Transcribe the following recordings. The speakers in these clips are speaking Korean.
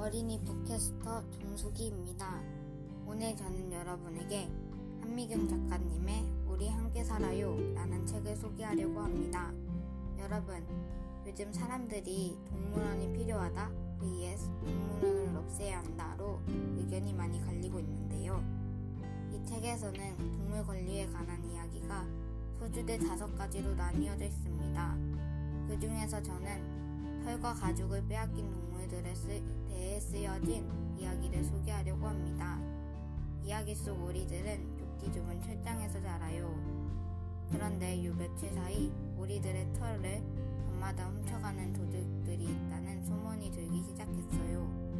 어린이 북캐스터 정수기입니다. 오늘 저는 여러분에게 한미경 작가님의 우리 함께 살아요 라는 책을 소개하려고 합니다. 여러분, 요즘 사람들이 동물원이 필요하다 vs 동물원을 없애야 한다로 의견이 많이 갈리고 있는데요. 이 책에서는 동물 권리에 관한 이야기가 소주대 다섯 가지로 나뉘어져 있습니다. 그 중에서 저는 털과 가죽을 빼앗긴 동물들에 쓰, 대해 쓰여진 이야기를 소개하려고 합니다. 이야기 속 오리들은 좁디 좁은 철장에서 자라요. 그런데 요 며칠 사이 오리들의 털을 밤마다 훔쳐가는 도둑들이 있다는 소문이 들기 시작했어요.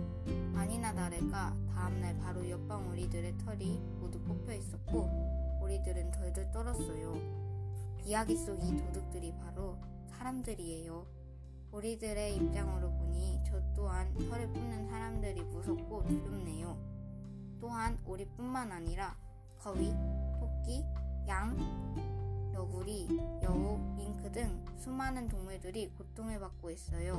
아니나 다를까 다음날 바로 옆방 오리들의 털이 모두 뽑혀 있었고 오리들은 덜덜 떨었어요. 이야기 속 이 도둑들이 바로 사람들이에요. 우리들의 입장으로 보니 저 또한 털을 뽑는 사람들이 무섭고 두렵네요. 또한 오리뿐만 아니라 거위, 토끼, 양, 너구리, 여우, 밍크 등 수많은 동물들이 고통을 받고 있어요.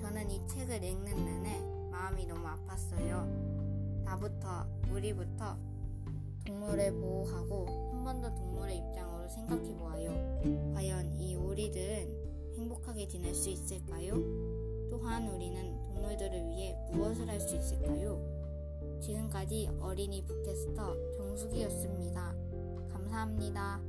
저는 이 책을 읽는 내내 마음이 너무 아팠어요. 나부터, 우리부터 동물을 보호하고 한 번 더 동물의 입장으로 생각해 보아요. 과연 이 오리들은 행복하게 지낼 수 있을까요? 또한 우리는 동물들을 위해 무엇을 할 수 있을까요? 지금까지 어린이 북캐스터 정숙이었습니다. 감사합니다.